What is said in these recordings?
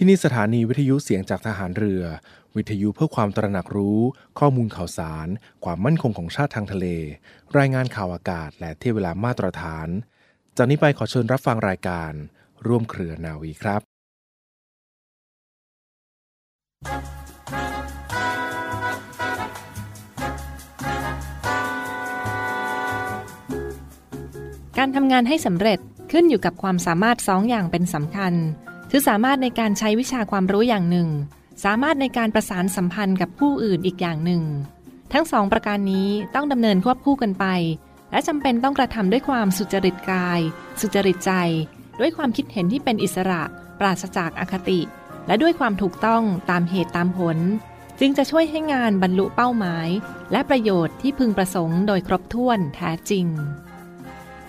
ที่นี่สถานีวิทยุเสียงจากทหารเรือ วิทยุเพื่อความตระหนักรู้ ข้อมูลข่าวสาร ความมั่นคงของชาติทางทะเล รายงานข่าวอากาศ และเที่เวลามาตรฐาน จากนี้ไปขอเชิญรับฟังรายการ ร่วมเครือนาวีครับการทำงานให้สำเร็จขึ้นอยู่กับความสามารถสองอย่างเป็นสำคัญ คือสามารถในการใช้วิชาความรู้อย่างหนึ่ง สามารถในการประสานสัมพันธ์กับผู้อื่นอีกอย่างหนึ่ง ทั้งสองประการนี้ต้องดำเนินควบคู่กันไป และจำเป็นต้องกระทำด้วยความสุจริตกาย สุจริตใจ ด้วยความคิดเห็นที่เป็นอิสระ ปราศจากอคติ และด้วยความถูกต้องตามเหตุตามผล จึงจะช่วยให้งานบรรลุเป้าหมาย และประโยชน์ที่พึงประสงค์โดยครบถ้วนแท้จริง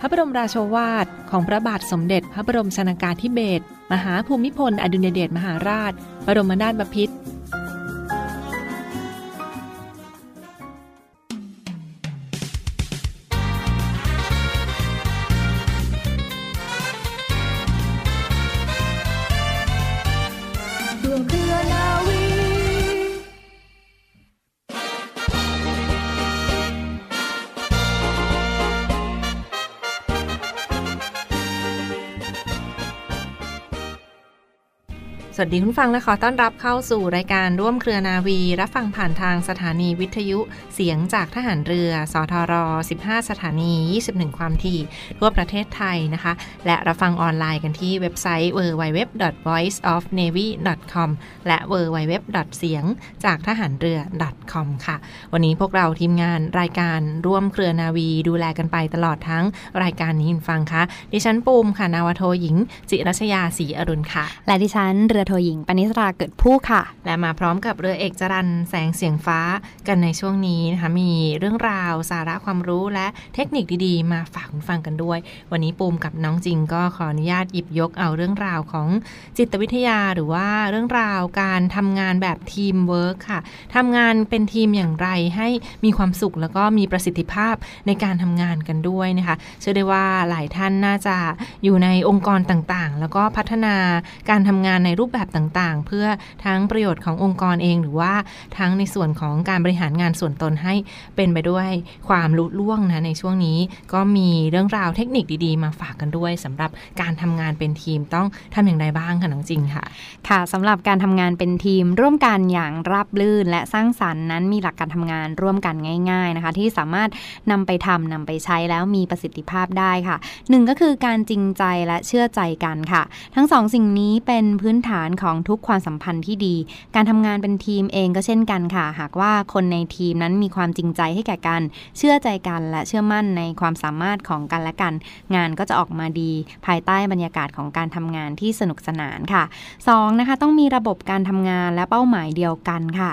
พระบรมราโชวาทของพระบาทสมเด็จพระบรมชนากาธิเบศร มหาภูมิพล อดุลยเดชมหาราช บรมนาถบพิตร วัสดีคุณฟังและขอต้อนรับเข้าสู่รายการร่วมเครือนาวี รับฟังผ่านทางสถานีวิทยุเสียงจากทหารเรือ สทร 15 สถานี 21 ความถี่ ทั่วประเทศไทยนะคะ และรับฟังออนไลน์กันที่เว็บไซต์ www.voiceofnavy.com และ www. เสียงจากทหารเรือ .com ค่ะ วันนี้พวกเราทีมงานรายการร่วมเครือนาวีดูแลกันไปตลอดทั้งรายการนี้คุณฟังคะดิฉันปูมค่ะนาวโทหญิง จิรัชยาศรีอรุณค่ะ และดิฉันเรือโทหญิงปณิสราเกิดผู้ค่ะ และมาพร้อมกับเรือเอกจรันแสงเสียงฟ้ากันในช่วงนี้นะคะ มีเรื่องราวสาระความรู้และเทคนิคดีๆ มาฝากคุณผู้ฟังกันด้วย วันนี้ปูมกับน้องจริงก็ขออนุญาตหยิบยกเอาเรื่องราวของจิตวิทยาหรือว่าเรื่องราวการทำงานแบบทีมเวิร์คค่ะทำงานเป็นทีมอย่างไรให้มีความสุขแล้วก็มีประสิทธิภาพในการทำงานกันด้วยนะคะเชื่อได้ว่าหลายท่านน่าจะอยู่ในองค์กรต่างๆ แล้วก็พัฒนาการทำงานในรูปแบบต่างๆ เพื่อทั้งประโยชน์ขององค์กรเอง หรือว่าทั้งในส่วนของการบริหารงานส่วนตนให้เป็นไปด้วยความลุล่วงนะในช่วงนี้ก็มีเรื่องราวเทคนิคดีๆ มาฝากกันด้วยสำหรับการทำงานเป็นทีมต้องทำอย่างไรบ้างคะน้องจริงค่ะ ค่ะสำหรับการทำงานเป็นทีม ร่วมกันอย่างราบรื่น และสร้างสรรค์นั้นมีหลักการทำงานร่วมกันง่าย ๆนะคะ ที่สามารถนำไปทำนำไปใช้แล้วมีประสิทธิภาพได้ค่ะหนึ่งก็คือการจริงใจและเชื่อใจกันค่ะ ทั้งสองสิ่งนี้เป็นพื้นฐานของทุกความสัมพันธ์ที่ดี การทำงานเป็นทีมเองก็เช่นกันค่ะ หากว่าคนในทีมนั้นมีความจริงใจให้แก่กัน เชื่อใจกันและเชื่อมั่นในความสามารถของกันและกัน งานก็จะออกมาดี ภายใต้บรรยากาศของการทำงานที่สนุกสนานค่ะ 2. นะคะต้องมีระบบการทำงานและเป้าหมายเดียวกันค่ะ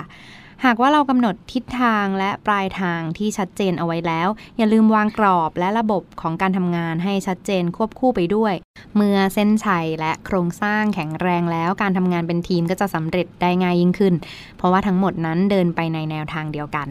หากว่าเรากำหนดทิศทางและปลายทางที่ชัดเจนเอาไว้แล้ว อย่าลืมวางกรอบและระบบของการทำงานให้ชัดเจนควบคู่ไปด้วย เมื่อเส้นชัยและโครงสร้างแข็งแรงแล้วการทำงานเป็นทีมก็จะสำเร็จได้ง่ายยิ่งขึ้น เพราะว่าทั้งหมดนั้นเดินไปในแนวทางเดียวกัน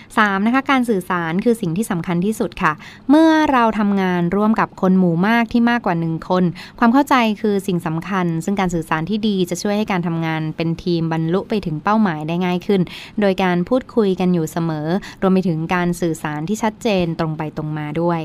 3. นะคะการสื่อสารคือสิ่งที่สำคัญที่สุดค่ะ เมื่อเราทำงานร่วมกับคนหมู่มากที่มากกว่าหนึ่งคน ความเข้าใจคือสิ่งสำคัญ ซึ่งการสื่อสารที่ดีจะช่วยให้การทำงานเป็นทีมบรรลุไปถึงเป้าหมายได้ง่ายขึ้นโดยการพูดคุยกันอยู่เสมอ รวมไปถึงการสื่อสารที่ชัดเจนตรงไปตรงมาด้วย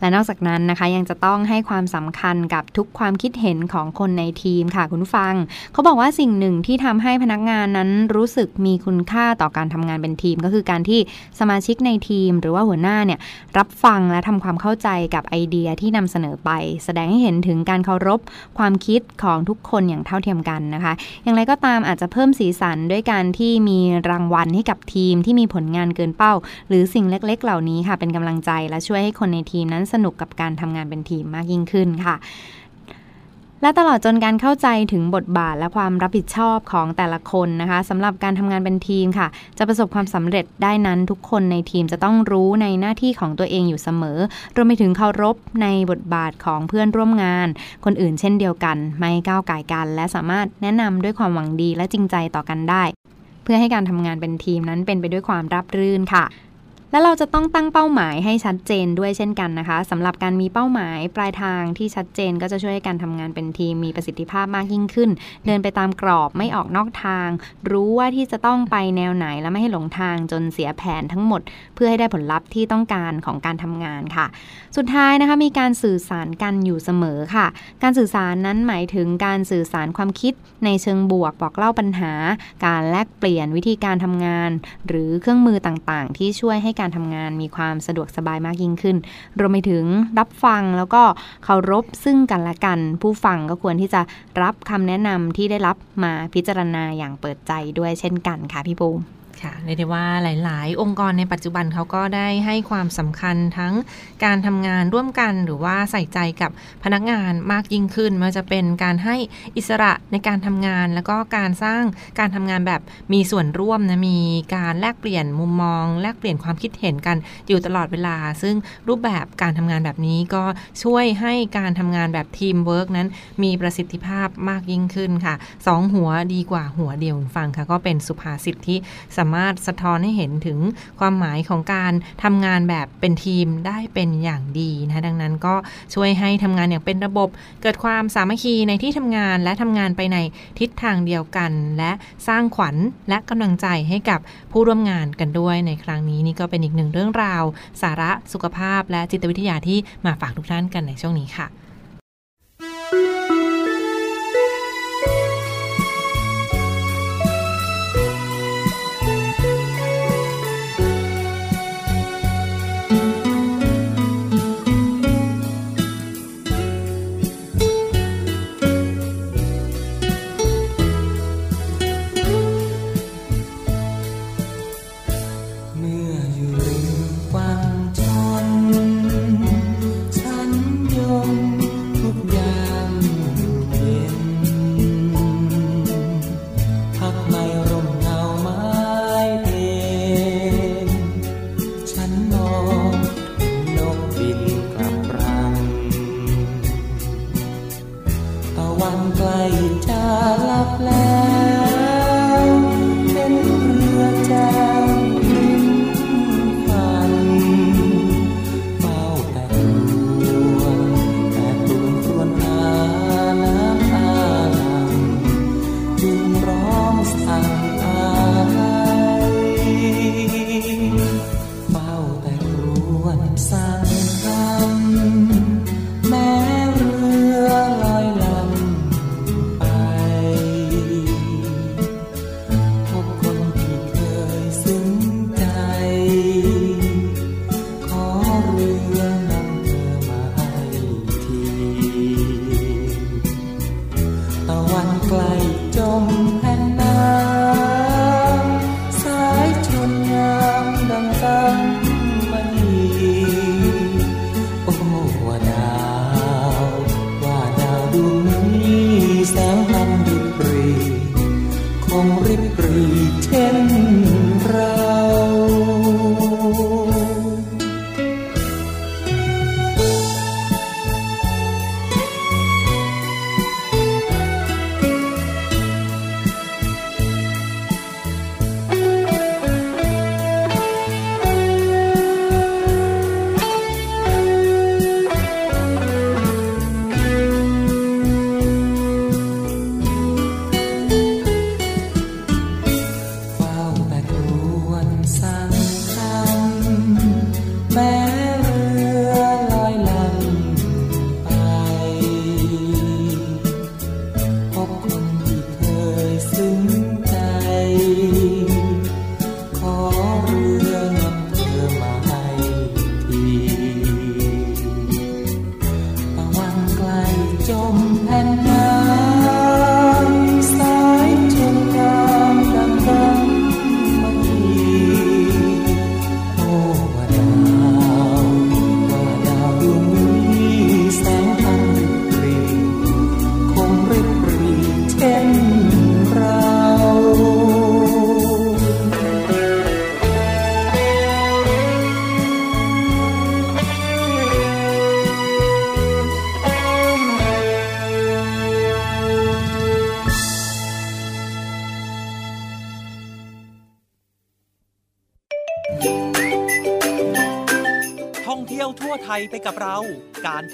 และนอกจากนั้นนะคะยังจะต้องให้ความสำคัญกับทุกความคิดเห็นของคนในทีมค่ะคุณฟัง เขาบอกว่าสิ่งหนึ่งที่ทำให้พนักงานนั้นรู้สึกมีคุณค่าต่อการทำงานเป็นทีม ก็คือการที่สมาชิกในทีม หรือว่าหัวหน้าเนี่ยรับฟังและทำความเข้าใจกับไอเดียที่นำเสนอไป แสดงให้เห็นถึงการเคารพความคิดของทุกคนอย่างเท่าเทียมกันนะคะ อย่างไรก็ตามอาจจะเพิ่มสีสันด้วยการที่มีรางวัลให้กับทีมที่มีผลงานเกินเป้า หรือสิ่งเล็กๆ เหล่านี้ค่ะ เป็นกำลังใจและช่วยให้คนในทีมนั้นสนุกกับการทำงานเป็นทีมมากยิ่งขึ้นค่ะและตลอดจนการเข้าใจถึงบทบาทและความรับผิดชอบของแต่ละคนนะคะสำหรับการทำงานเป็นทีมค่ะ จะประสบความสำเร็จได้นั้นทุกคนในทีมจะต้องรู้ในหน้าที่ของตัวเองอยู่เสมอ รวมไปถึงเคารพในบทบาทของเพื่อนร่วมงาน คนอื่นเช่นเดียวกัน ไม่ก้าวไก่กัน และสามารถแนะนำด้วยความหวังดีและจริงใจต่อกันได้ เพื่อให้การทำงานเป็นทีมนั้นเป็นไปด้วยความราบรื่นค่ะ และเราจะต้องตั้งเป้าหมายให้ชัดเจนด้วยเช่นกันนะคะสำหรับการมีเป้าหมายปลายทางที่ชัดเจนก็จะช่วยให้การทำงานเป็นทีมมีประสิทธิภาพมากยิ่งขึ้น เดินไปตามกรอบไม่ออกนอกทาง รู้ว่าที่จะต้องไปแนวไหนและไม่ให้หลงทางจนเสียแผนทั้งหมด เพื่อให้ได้ผลลัพธ์ที่ต้องการของการทำงานค่ะ สุดท้ายนะคะมีการสื่อสารกันอยู่เสมอค่ะ การสื่อสารนั้นหมายถึงการสื่อสารความคิดในเชิงบวกบอกเล่าปัญหา การแลกเปลี่ยนวิธีการทำงาน หรือเครื่องมือต่างๆ ที่ช่วยให้การทำงานมีความสะดวกสบายมากยิ่งขึ้น รวมไปถึงรับฟังแล้วก็เคารพซึ่งกันและกัน ผู้ฟังก็ควรที่จะรับคำแนะนำที่ได้รับมาพิจารณาอย่างเปิดใจด้วยเช่นกันค่ะพี่ปูม ค่ะเรียกได้ว่าหลาย ๆ องค์กรในปัจจุบันเขาก็ได้ให้ความสำคัญทั้งการทำงานร่วมกันหรือว่าใส่ใจกับพนักงานมากยิ่งขึ้นไม่ว่าจะเป็นการให้อิสระในการทำงาน แล้วก็การสร้างการทำงานแบบมีส่วนร่วมนะมีการแลกเปลี่ยนมุมมอง แลกเปลี่ยนความคิดเห็นกันอยู่ตลอดเวลา ซึ่งรูปแบบการทำงานแบบนี้ก็ช่วยให้การทำงานแบบทีมเวิร์กนั้น มีประสิทธิภาพมากยิ่งขึ้นค่ะสองหัวดีกว่าหัวเดียวคุณผู้ฟังค่ะก็เป็นสุภาษิตที่สามารถสะท้อนให้เห็นถึงความหมายของการทำงานแบบเป็นทีมได้เป็นอย่างดีนะคะดังนั้นก็ช่วยให้ทำงานอย่างเป็นระบบ เกิดความสามัคคีในที่ทำงานและทำงานไปในทิศทางเดียวกัน และสร้างขวัญและกำลังใจให้กับผู้ร่วมงานกันด้วยในครั้งนี้นี่ก็เป็นอีกหนึ่งเรื่องราว สาระสุขภาพและจิตวิทยาที่มาฝากทุกท่านกันในช่วงนี้ค่ะ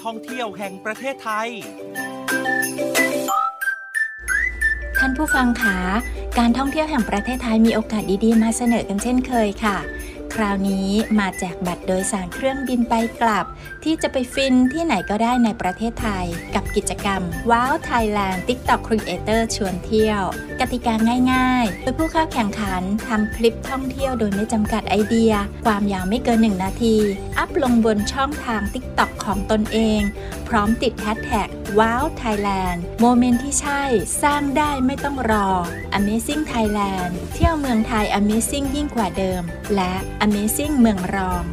ท่องเที่ยวแห่งประเทศไทย ท่านผู้ฟังคะการท่องเที่ยวแห่งประเทศไทยมีโอกาสดีๆ มาเสนอกันเช่นเคยค่ะ คราวนี้มาแจกบัตรโดยสารเครื่องบินไปกลับ ที่จะไปฟินที่ไหนก็ได้ในประเทศไทย กับกิจกรรม Wow Thailand TikTok Creator ชวนเที่ยว กติกาง่ายๆ โดยผู้เข้าแข่งขันทำคลิปท่องเที่ยวโดยไม่จำกัดไอเดีย ความยาวไม่เกิน 1 นาที อัพลงบนช่องทาง TikTok ของตนเอง พร้อมติด hashtag Wow Thailand moment ที่ใช่สร้างได้ไม่ต้องรอ Amazing Thailand เที่ยวเมืองไทย Amazing ยิ่งกว่าเดิม และ Amazing เมืองรอง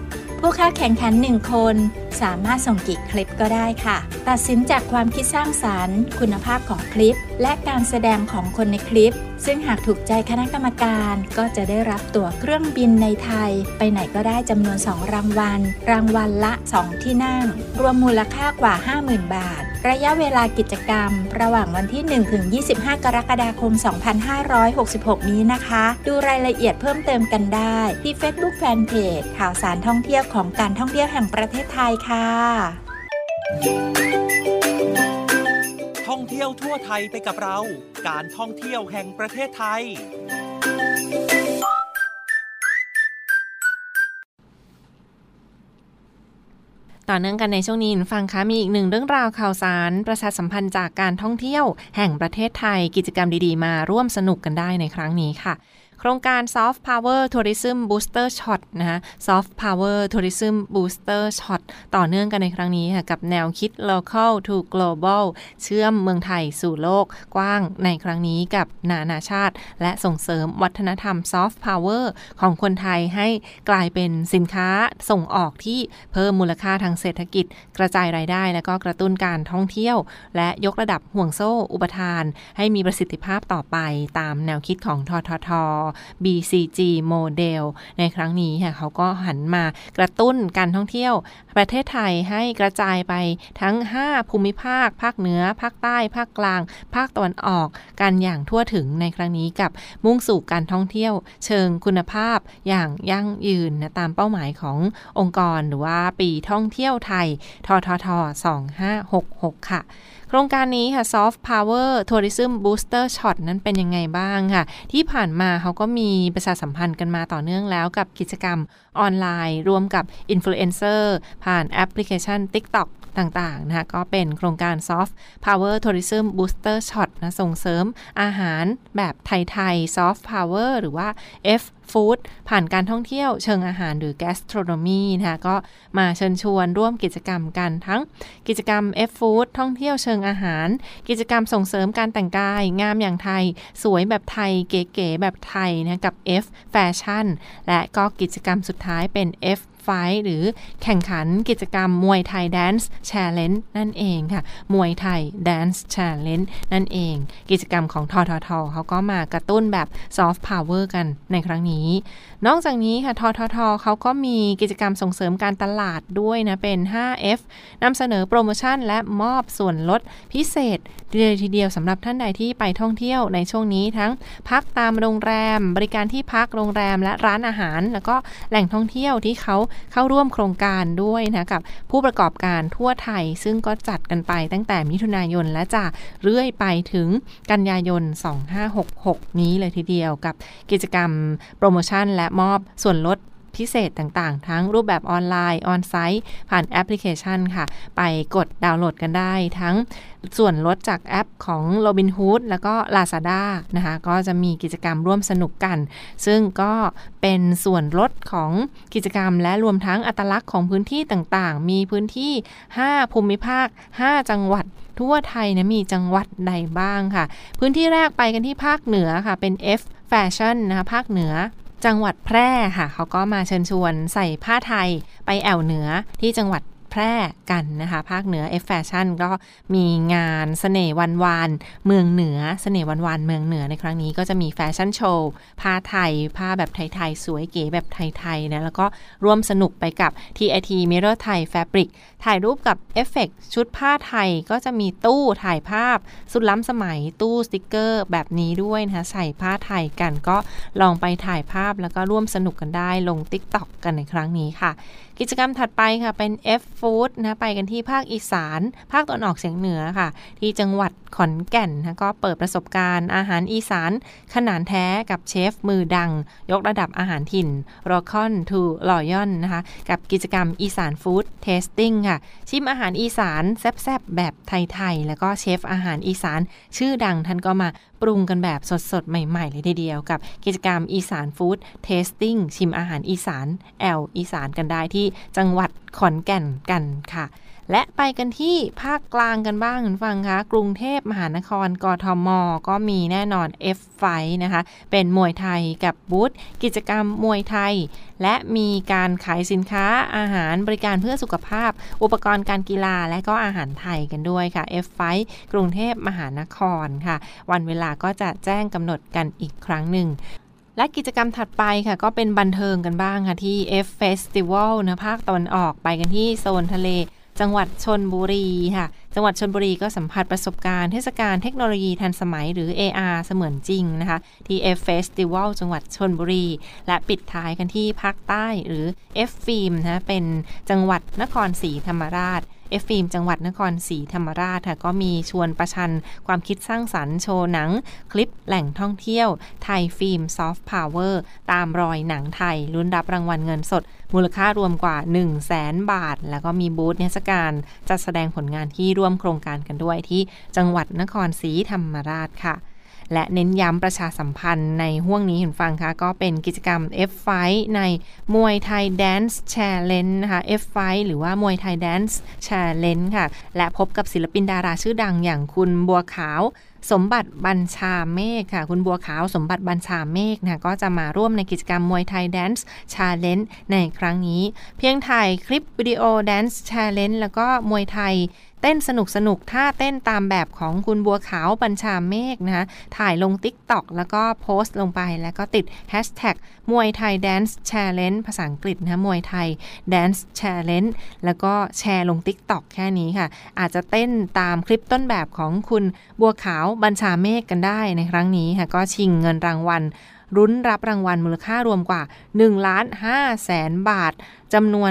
ผู้เข้าแข่งขันหนึ่งคน สามารถส่งกี่คลิปก็ได้ค่ะ ตัดสินจากความคิดสร้างสรรค์ คุณภาพของคลิป และการแสดงของคนในคลิป ซึ่งหากถูกใจคณะกรรมการก็จะได้รับตั๋วเครื่องบินในไทย ไปไหนก็ได้จำนวน 2 รางวัล รางวัลละ 2 ที่นั่ง รวมมูลค่ากว่า 50,000 บาท ระยะเวลากิจกรรม ระหว่างวันที่ 1 ถึง 25 กรกฎาคม 2566 นี้นะคะ ดูรายละเอียดเพิ่มเติมกันได้ ที่ Facebook Fanpage ข่าวสารท่องเที่ยวของการท่องเที่ยวแห่งประเทศไทยค่ะ ท่องเที่ยวทั่วไทยไปกับเรา การท่องเที่ยวแห่งประเทศไทย ต่อเนื่องกันในช่วงนี้ฟังคะมีอีกหนึ่งเรื่องราวข่าวสาร ประชาสัมพันธ์จากการท่องเที่ยว แห่งประเทศไทยกิจกรรมดีๆ มาร่วมสนุกกันได้ในครั้งนี้ค่ะ โครงการ Soft Power Tourism Booster Shot นะคะ Soft Power Tourism Booster Shot ต่อเนื่องกันในครั้งนี้ค่ะกับแนวคิด Local to Global เชื่อมเมืองไทยสู่โลกกว้างในครั้งนี้กับนานาชาติ และส่งเสริมวัฒนธรรม Soft Power ของคนไทยให้กลายเป็นสินค้าส่งออกที่เพิ่มมูลค่าทางเศรษฐกิจ กระจายรายได้ และก็กระตุ้นการท่องเที่ยว และยกระดับห่วงโซ่อุปทาน ให้มีประสิทธิภาพต่อไปตามแนวคิดของททท BCG โมเดลในครั้งนี้ค่ะเขาก็หันมากระตุ้นการท่องเที่ยวประเทศไทยให้กระจายไปทั้ง 5 ภูมิภาค ภาคเหนือ ภาคใต้ ภาคกลาง ภาคตะวันออก กันอย่างทั่วถึงในครั้งนี้กับมุ่งสู่การท่องเที่ยวเชิงคุณภาพอย่างยั่งยืนนะตามเป้าหมายขององค์กรหรือว่าปีท่องเที่ยวไทย ททท 2566 ค่ะโครงการนี้ค่ะ Soft Power Tourism Booster Shot นั้นเป็นยังไงบ้างค่ะ ที่ผ่านมาเขาก็มีประชาสัมพันธ์กันมาต่อเนื่องแล้วกับกิจกรรมออนไลน์ รวมกับอินฟลูเอนเซอร์ผ่านแอปพลิเคชัน TikTok ต่างๆนะคะก็เป็นโครงการ Soft Power Tourism Booster Shot นะส่งเสริมอาหารแบบไทยๆ Soft Power หรือว่า F ฟู้ดผ่านการท่องเที่ยวเชิงอาหารหรือ Gastronomy นะคะก็มาเชิญชวนร่วมกิจกรรมกันทั้งกิจกรรม F Food ท่องเที่ยวเชิงอาหาร กิจกรรมส่งเสริมการแต่งกาย งามอย่างไทย สวยแบบไทย เก๋ๆแบบไทยนะกับ F Fashion และก็กิจกรรมสุดท้ายเป็น F ไฟหรือแข่งขันกิจกรรมมวยไทย dance challenge นั่นเองค่ะ มวยไทย dance challenge นั่นเอง กิจกรรมของทททเขาก็มากระตุ้นแบบ soft power กันในครั้งนี้ นอกจากนี้ค่ะทททเขาก็มีกิจกรรมส่งเสริมการตลาดด้วยนะ เป็น 5F นำเสนอโปรโมชั่นและมอบส่วนลดพิเศษเลยทีเดียวสำหรับท่านใดที่ไปท่องเที่ยวในช่วงนี้ทั้งพักตามโรงแรม บริการที่พักโรงแรมและร้านอาหาร แล้วก็แหล่งท่องเที่ยวที่เขาเข้าร่วมโครงการด้วยนะกับผู้ประกอบการทั่วไทย ซึ่งก็จัดกันไปตั้งแต่มิถุนายนและจะเรื่อยไปถึงกันยายน 2566 นี้เลยทีเดียวกับกิจกรรมโปรโมชั่นและมอบส่วนลด พิเศษต่างๆ ทั้งรูปแบบออนไลน์ ออนไซต์ ผ่านแอปพลิเคชันค่ะ ไปกดดาวน์โหลดกันได้ ทั้งส่วนลดจากแอปของ Robinhood แล้วก็ Lazada นะคะ ก็จะมีกิจกรรมร่วมสนุกกัน ซึ่งก็เป็นส่วนลดของกิจกรรม และรวมทั้งอัตลักษณ์ของพื้นที่ต่างๆ มีพื้นที่ 5 ภูมิภาค 5 จังหวัดทั่วไทยนะมีจังหวัดใดบ้างค่ะ พื้นที่แรกไปกันที่ภาคเหนือค่ะเป็น F Fashion นะคะภาคเหนือ จังหวัดแพร่ค่ะเขาก็มาเชิญชวนใส่ผ้าไทยไปแอ่วเหนือที่จังหวัด แพร่กันนะคะ ภาคเหนือ F Fashion ก็มีงานเสน่ห์วันวานเมืองเหนือเสน่ห์วันวานเมืองเหนือในครั้งนี้ก็จะมีแฟชั่นโชว์ผ้าไทย ผ้าแบบไทยๆ สวยเก๋แบบไทยๆนะ แล้วก็ร่วมสนุกไปกับ TIT Mirror Thai Fabric ถ่ายรูปกับเอฟเฟกต์ชุดผ้าไทยก็จะมีตู้ถ่ายภาพ สุดล้ำสมัยตู้สติกเกอร์แบบนี้ด้วยนะคะใส่ผ้าไทยกันก็ลองไปถ่ายภาพแล้วก็ร่วมสนุกกันได้ลง TikTok กันในครั้งนี้ค่ะกิจกรรมถัดไปค่ะเป็น F ฟู้ดนะไปกันที่ภาคอีสาน ภาคตะวันออกเฉียงเหนือค่ะ ที่จังหวัดขอนแก่นนะก็เปิดประสบการณ์อาหารอีสาน ขนานแท้กับเชฟมือดัง ยกระดับอาหารถิ่น Local to Royal นะคะกับกิจกรรมอีสาน Food Tasting ค่ะ ชิมอาหารอีสานแซ่บๆแบบไทยๆแล้วก็เชฟอาหารอีสาน ชื่อดังท่านก็มาปรุงกันแบบสดๆ ใหม่ๆ เลยทีเดียวกับกิจกรรมอีสาน Food Tasting ชิมอาหารอีสานแอ่วอีสานกันได้ที่จังหวัดขอนแก่นกันค่ะ และไปกันที่ภาคกลางกันบ้างคุณฟังคะกรุงเทพมหานครกทม ก็มีแน่นอน F ไฟนะคะ เป็นมวยไทยกับบูธกิจกรรมมวยไทย และมีการขายสินค้าอาหารบริการเพื่อสุขภาพ อุปกรณ์การกีฬาและก็อาหารไทยกันด้วยค่ะ F ไฟกรุงเทพมหานครค่ะ วันเวลาก็จะแจ้งกำหนดกันอีกครั้งหนึ่ง และกิจกรรมถัดไปค่ะ ก็เป็นบันเทิงกันบ้างค่ะ ที่ F Festival นะภาคตะวันออกไปกันที่โซนทะเล จังหวัดชนบุรีค่ะ จังหวัดชนบุรีก็สัมผัสประสบการณ์เทศกาลเทคโนโลยีทันสมัยหรือ AR เสมือนจริงนะคะ ที่ F Festival จังหวัดชลบุรี และปิดท้ายกันที่ภาคใต้หรือ F Film นะเป็นจังหวัดนครศรีธรรมราช F Film จังหวัดนครศรีธรรมราชค่ะก็มีชวนประชันความคิดสร้างสรรค์โชว์หนัง คลิปแหล่งท่องเที่ยว Thai Film Soft Power ตามรอยหนังไทยลุ้นรับรางวัลเงินสด มูลค่ารวมกว่า 1 0 0 0 0แสนบาท แล้วก็มีบูธเทศกาลจัดแสดงผลงานที่ร่วมโครงการกันด้วยที่จังหวัดนครศรีธรรมราชค่ะ และเน้นย้ำประชาสัมพันธ์ในห่วงนี้เห็นฟังคะก็เป็นกิจกรรม F Fight ในมวยไทย Dance Challenge นะคะ F Fight หรือว่ามวยไทย Dance Challenge ค่ะ และพบกับศิลปินดาราชื่อดังอย่างคุณบัวขาวสมบัติบัญชาเมฆค่ะ คุณบัวขาวสมบัติบัญชาเมฆนะก็จะมาร่วมในกิจกรรมมวยไทย Dance Challenge ในครั้งนี้ เพียงถ่ายคลิปวิดีโอ Dance Challenge แล้วก็มวยไทย เต้นสนุกสนุกท่าเต้นตามแบบของคุณบัวขาวบัญชาเมฆนะคะถ่ายลง TikTok แล้วก็โพสต์ลงไปแล้วก็ติด Hashtag มวยไทย Dance Challenge ภาษาอังกฤษนะมวยไทย Dance Challenge แล้วก็แชร์ลง TikTok แค่นี้ค่ะ อาจจะเต้นตามคลิปต้นแบบของคุณบัวขาวบัญชาเมฆกันได้ในครั้งนี้ค่ะ ก็ชิงเงินรางวัล รุ้นรับรางวัลมูลค่ารวมกว่า1ล้าน5แสนบาทจำนวน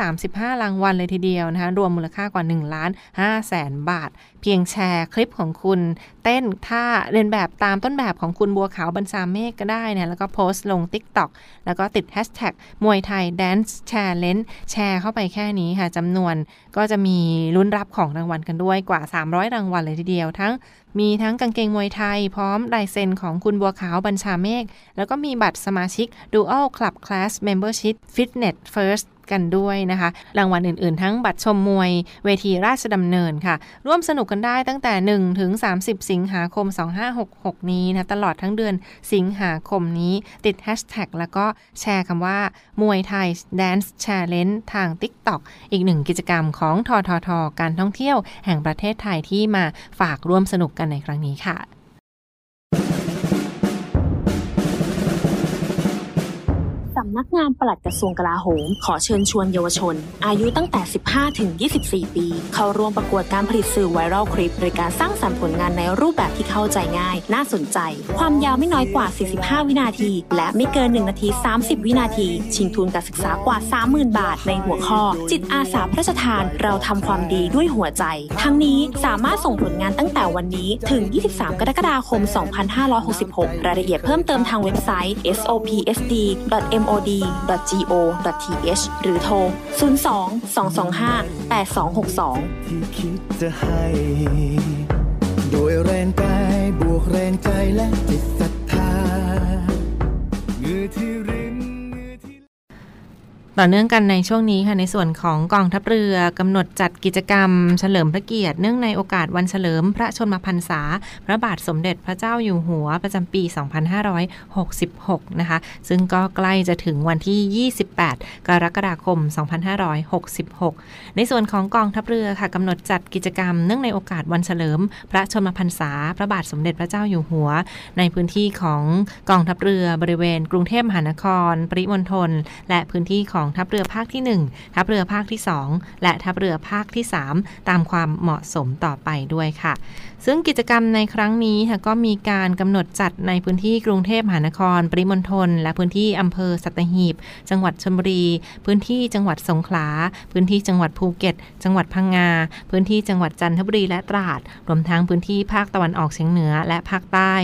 335 รางวัลเลยทีเดียวนะคะรวมมูลค่ากว่า1ล้าน5แสนบาทเพียงแชร์คลิปของคุณเต้นท่าเรียนแบบตามต้นแบบของคุณบัวขาวบัญชาเมฆก็ได้นะแล้วก็โพสต์ลง TikTok แล้วก็ติด Hashtag มวยไทย Dance Challenge แชร์เข้าไปแค่นี้ค่ะจำนวนก็จะมีลุ้นรับของรางวัลกันด้วยกว่า 300 รางวัลเลยทีเดียวทั้งมีทั้งกางเกงมวยไทย พร้อมลายเซ็นของคุณบัวขาวบัญชาเมฆแล้วก็มีบัตรสมาชิก Dual Club Class Membership Fitness First กันด้วยนะคะ รางวัลอื่นๆ ทั้งบัตรชมมวย เวทีราชดำเนินค่ะ ร่วมสนุกกันได้ตั้งแต่ 1 ถึง 30 สิงหาคม 2566 นี้นะ ตลอดทั้งเดือนสิงหาคมนี้ติด Hashtag แล้วก็แชร์คำว่ามวยไทย Dance Challenge ทาง TikTok อีกหนึ่งกิจกรรมของทททการท่องเที่ยวแห่งประเทศไทยที่มาฝากร่วมสนุกกันในครั้งนี้ค่ะ สำนักงานปลัดกระทรวงกลาโหม ขอเชิญชวนเยาวชน อายุตั้งแต่ 15 ถึง 24 ปี เข้าร่วมประกวดการผลิตสื่อไวรัลคลิปโดยการสร้างสรรค์ผลงานในรูปแบบที่เข้าใจง่าย น่าสนใจ ความยาวไม่น้อยกว่า 45 วินาที และไม่เกิน 1 นาที 30 วินาที ชิงทุนการศึกษากว่า 30,000 บาท ในหัวข้อ จิตอาสาพระราชทานเราทำความดีด้วยหัวใจ ทั้งนี้สามารถส่งผลงานตั้งแต่วันนี้ถึง 23 กรกฎาคม 2566 รายละเอียดเพิ่มเติมทางเว็บไซต์ sopsd.m mod.go.th หรือโทร 02 225 8262 ที่คิดจะให้โดยแรงกายบวกแรงใจและจิตศรัทธาเมื่อที่ ต่อเนื่องกันในช่วงนี้ค่ะในส่วนของกองทัพเรือกำหนดจัดกิจกรรม เฉลิมพระเกียรติเนื่องในโอกาสวันเฉลิมพระชนมพรรษา พระบาทสมเด็จพระเจ้าอยู่หัวประจำปี 2566 นะคะ ซึ่งก็ใกล้จะถึงวันที่ 28 กรกฎาคม 2566 ในส่วนของกองทัพเรือค่ะกำหนดจัดกิจกรรมเนื่องในโอกาสวันเฉลิม พระชนมพรรษา พระบาทสมเด็จพระเจ้าอยู่หัว ในพื้นที่ของกองทัพเรือบริเวณ กรุงเทพมหานคร ปริมณฑลและพื้นที่ของทัพเรือภาคที่ 1 ทัพเรือภาคที่ 2 และทัพเรือภาคที่ 3 ตามความเหมาะสมต่อไปด้วยค่ะ ซึ่งกิจกรรมในครั้งนี้ค่ะก็มีการกำหนดจัดในพื้นที่กรุงเทพมหานคร ปริมณฑลและพื้นที่อำเภอสัตหีบ จังหวัดชลบุรี พื้นที่จังหวัดสงขลา พื้นที่จังหวัดภูเก็ต จังหวัดพังงา พื้นที่จังหวัดจันทบุรีและตราด รวมทั้งพื้นที่ภาคตะวันออกเฉียงเหนือและภาคใต้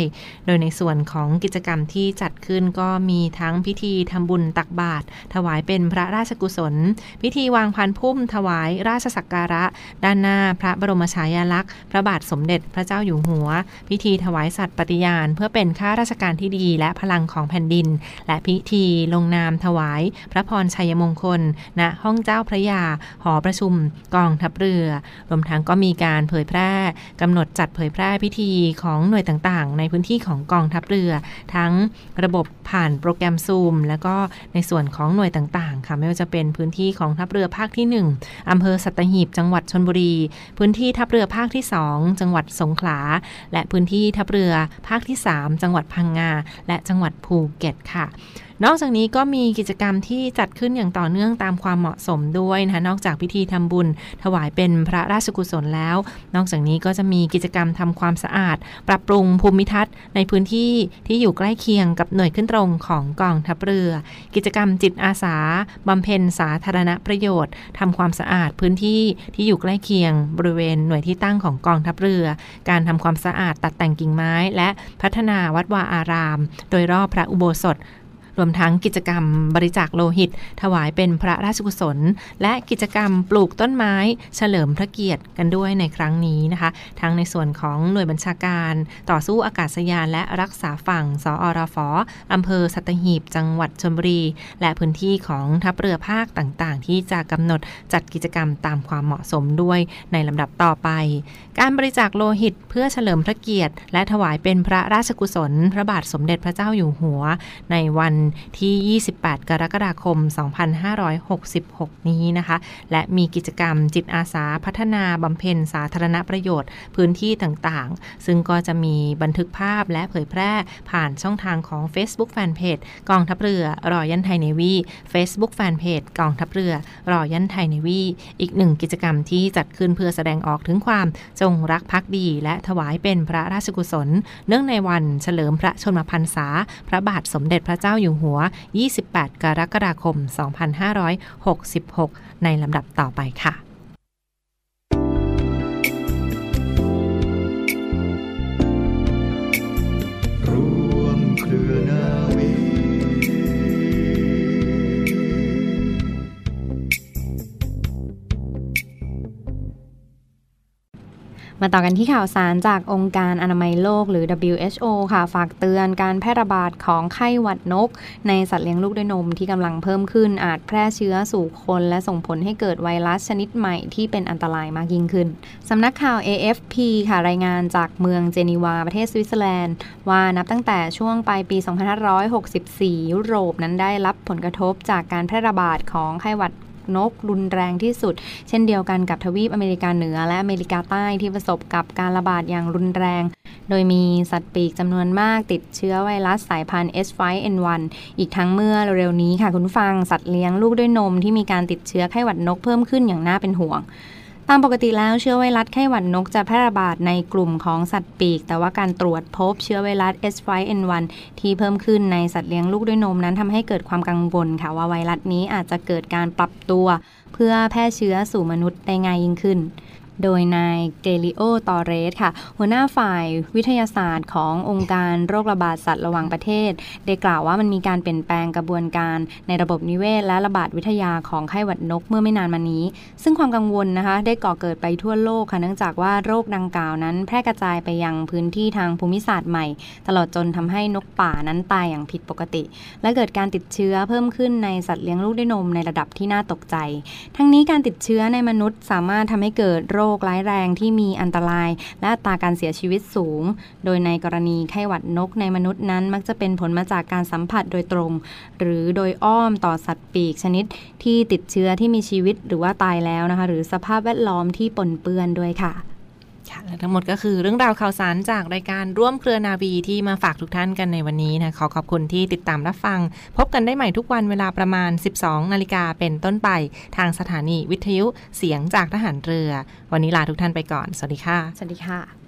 โดยในส่วนของกิจกรรมที่จัดขึ้นก็มีทั้งพิธีทำบุญตักบาตรถวายเป็นพพระราชกุศล พิธีวางพันพุ่มถวายราชสักการะ ด้านหน้าพระบรมฉายาลักษณ์ พระบาทสมเด็จพระเจ้าอยู่หัว พิธีถวายสัตย์ปฏิญาณ เพื่อเป็นข้าราชการที่ดีและพลังของแผ่นดิน และพิธีลงนามถวาย พระพรชัยมงคล ณห้องเจ้าพระยา หอประชุม กองทัพเรือ รวมทั้งก็มีการเผยแพร่กำหนดจัดเผยแพร่พิธีของหน่วยต่างๆ ในพื้นที่ของกองทัพเรือ ทั้งระบบผ่านโปรแกรมซูม แล้วก็ในส่วนของหน่วยต่างๆค่ะไม่ว่าจะเป็นพื้นที่ของทัพเรือภาคที่ 1อำเภอสัตหีบ จังหวัดชนบุรี พื้นที่ทัพเรือภาคที่ 2 จังหวัดสงขลา และพื้นที่ทัพเรือภาคที่ 3 จังหวัดพังงา และจังหวัดภูเก็ตค่ะ นอกจากนี้ก็มีกิจกรรมที่จัดขึ้นอย่างต่อเนื่องตามความเหมาะสมด้วยนะคะนอกจากพิธีทำบุญ ถวายเป็นพระราชกุศลแล้ว นอกจากนี้ก็จะมีกิจกรรมทำความสะอาด ปรับปรุงภูมิทัศน์ ในพื้นที่ที่อยู่ใกล้เคียงกับหน่วยขึ้นตรงของกองทัพเรือ กิจกรรมจิตอาสาบำเพ็ญสาธารณประโยชน์ทำความสะอาดพื้นที่ที่อยู่ใกล้เคียงบริเวณหน่วยที่ตั้งของกองทัพเรือ การทำความสะอาดตัดแต่งกิ่งไม้ และพัฒนาวัดวาอาราม โดยรอบพระอุโบสถ รวมทั้งกิจกรรมบริจาคโลหิต ถวายเป็นพระราชกุศล และกิจกรรมปลูกต้นไม้ เฉลิมพระเกียรติกันด้วยในครั้งนี้นะคะ ทั้งในส่วนของหน่วยบัญชาการ ต่อสู้อากาศยานและรักษาฝั่ง สอรฟอำเภอสัตหีบ จังหวัดชลบุรี และพื้นที่ของทัพเรือภาคต่างๆ ที่จะกำหนดจัดกิจกรรมตามความเหมาะสมด้วยในลำดับต่อไป การบริจาคโลหิตเพื่อเฉลิมพระเกียรติ และถวายเป็นพระราชกุศล พระบาทสมเด็จพระเจ้าอยู่หัว ในวันที่ 28 กรกฎาคม 2566 นี้นะคะ และมีกิจกรรมจิตอาสาพัฒนาบำเพ็ญสาธารณประโยชน์ พื้นที่ต่างๆ ซึ่งก็จะมีบันทึกภาพและเผยแพร่ผ่านช่องทางของ Facebook Fanpage กองทัพเรือรอยันไทยเนวี Facebook Fanpage กองทัพเรือรอยันไทยเนวี อีกหนึ่งกิจกรรมที่จัดขึ้นเพื่อแสดงออกถึงความจงรักภักดี และถวายเป็นพระราชกุศล เนื่องในวันเฉลิมพระชนมพรรษา พระบาทสมเด็จพระเจ้าอยู่หัว 28 กรกฎาคม 2566 ในลำดับต่อไปค่ะ มาต่อกันที่ข่าวสารจากองค์การอนามัยโลกหรือ WHO ค่ะ ฝากเตือนการแพร่ระบาดของไข้หวัดนก ในสัตว์เลี้ยงลูกด้วยนมที่กำลังเพิ่มขึ้นอาจแพร่เชื้อสู่คนและส่งผลให้เกิดไวรัสชนิดใหม่ที่เป็นอันตรายมากยิ่งขึ้น สำนักข่าว AFP ค่ะรายงานจากเมืองเจนีวาประเทศสวิตเซอร์แลนด์ ว่านับตั้งแต่ช่วงปลายปี 2564 ยุโรปนั้นได้รับผลกระทบจากการแพร่ระบาดของไข้หวัด นกรุนแรงที่สุด เช่นเดียวกันกับทวีปอเมริกาเหนือและอเมริกาใต้ที่ประสบกับการระบาดอย่างรุนแรง โดยมีสัตว์ปีกจำนวนมากติดเชื้อไวรัสสายพันธุ์ H5N1 อีกทั้งเมื่อเร็วๆนี้ค่ะคุณฟังสัตว์เลี้ยงลูกด้วยนมที่มีการติดเชื้อไข้หวัดนกเพิ่มขึ้นอย่างน่าเป็นห่วง ตามปกติแล้วเชื้อไวรัสไข้หวัดนกจะแพร่ระบาดในกลุ่มของสัตว์ปีก แต่ว่าการตรวจพบเชื้อไวรัส H5N1 ที่เพิ่มขึ้นในสัตว์เลี้ยงลูกด้วยนมนั้นทำให้เกิดความกังวลค่ะว่าไวรัสนี้อาจจะเกิดการปรับตัว เพื่อแพร่เชื้อสู่มนุษย์ได้ง่ายยิ่งขึ้น โดยนายเกลิโอ ตอเรสค่ะ หัวหน้าฝ่ายวิทยาศาสตร์ขององค์การโรคระบาดสัตว์ระหว่างประเทศ ได้กล่าวว่ามันมีการเปลี่ยนแปลงกระบวนการในระบบนิเวศ และระบาดวิทยาของไข้หวัดนกเมื่อไม่นานมานี้ ซึ่งความกังวลนะคะได้ก่อเกิดไปทั่วโลกค่ะเนื่องจากว่าโรคดังกล่าวนั้น แพร่กระจายไปยังพื้นที่ทางภูมิศาสตร์ใหม่ ตลอดจนทำให้นกป่านั้นตายอย่างผิดปกติ และเกิดการติดเชื้อเพิ่มขึ้นในสัตว์เลี้ยงลูกด้วยนมในระดับที่น่าตกใจ ทั้งนี้การติดเชื้อในมนุษย์สามารถทำให้เกิดโรคร้ายแรงที่มีอันตราย และอัตราการเสียชีวิตสูง โดยในกรณีไข้หวัดนกในมนุษย์นั้น มักจะเป็นผลมาจากการสัมผัสโดยตรง หรือโดยอ้อมต่อสัตว์ปีกชนิดที่ติดเชื้อที่มีชีวิตหรือว่าตายแล้วนะคะ หรือสภาพแวดล้อมที่ปนเปื้อนด้วยค่ะ ค่ะและทั้งหมดก็คือเรื่องราวข่าวสารจากรายการร่วมเครือนาวีที่มาฝากทุกท่านกันในวันนี้นะขอขอบคุณที่ติดตามรับฟัง พบกันได้ใหม่ทุกวันเวลาประมาณ 12 นาฬิกาเป็นต้นไป ทางสถานีวิทยุเสียงจากทหารเรือ วันนี้ลาทุกท่านไปก่อน สวัสดีค่ะ สวัสดีค่ะ